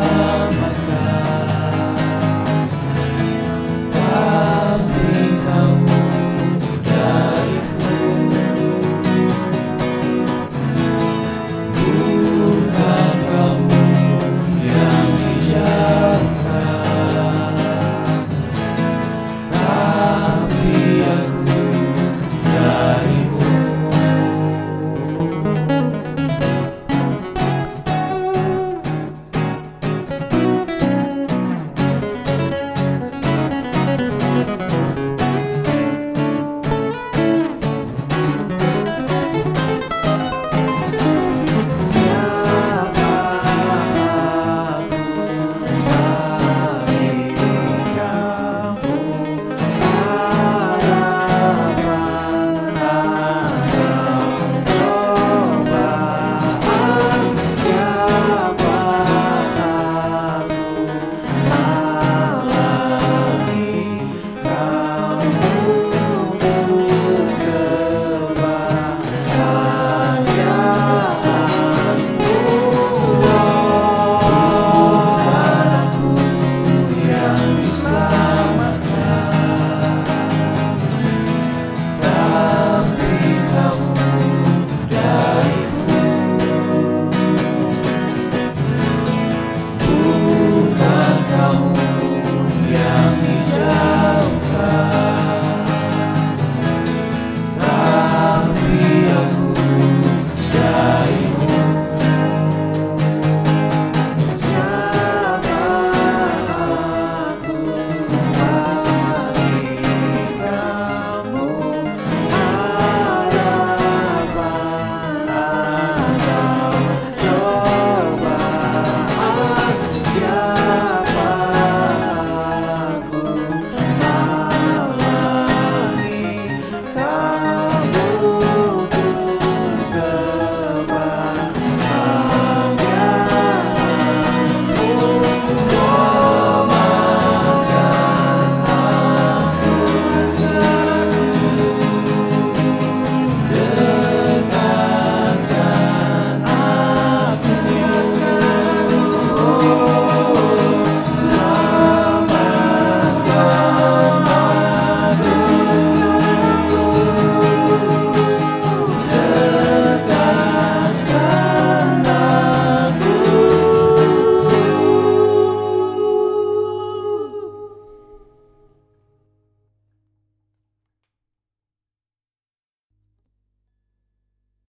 love.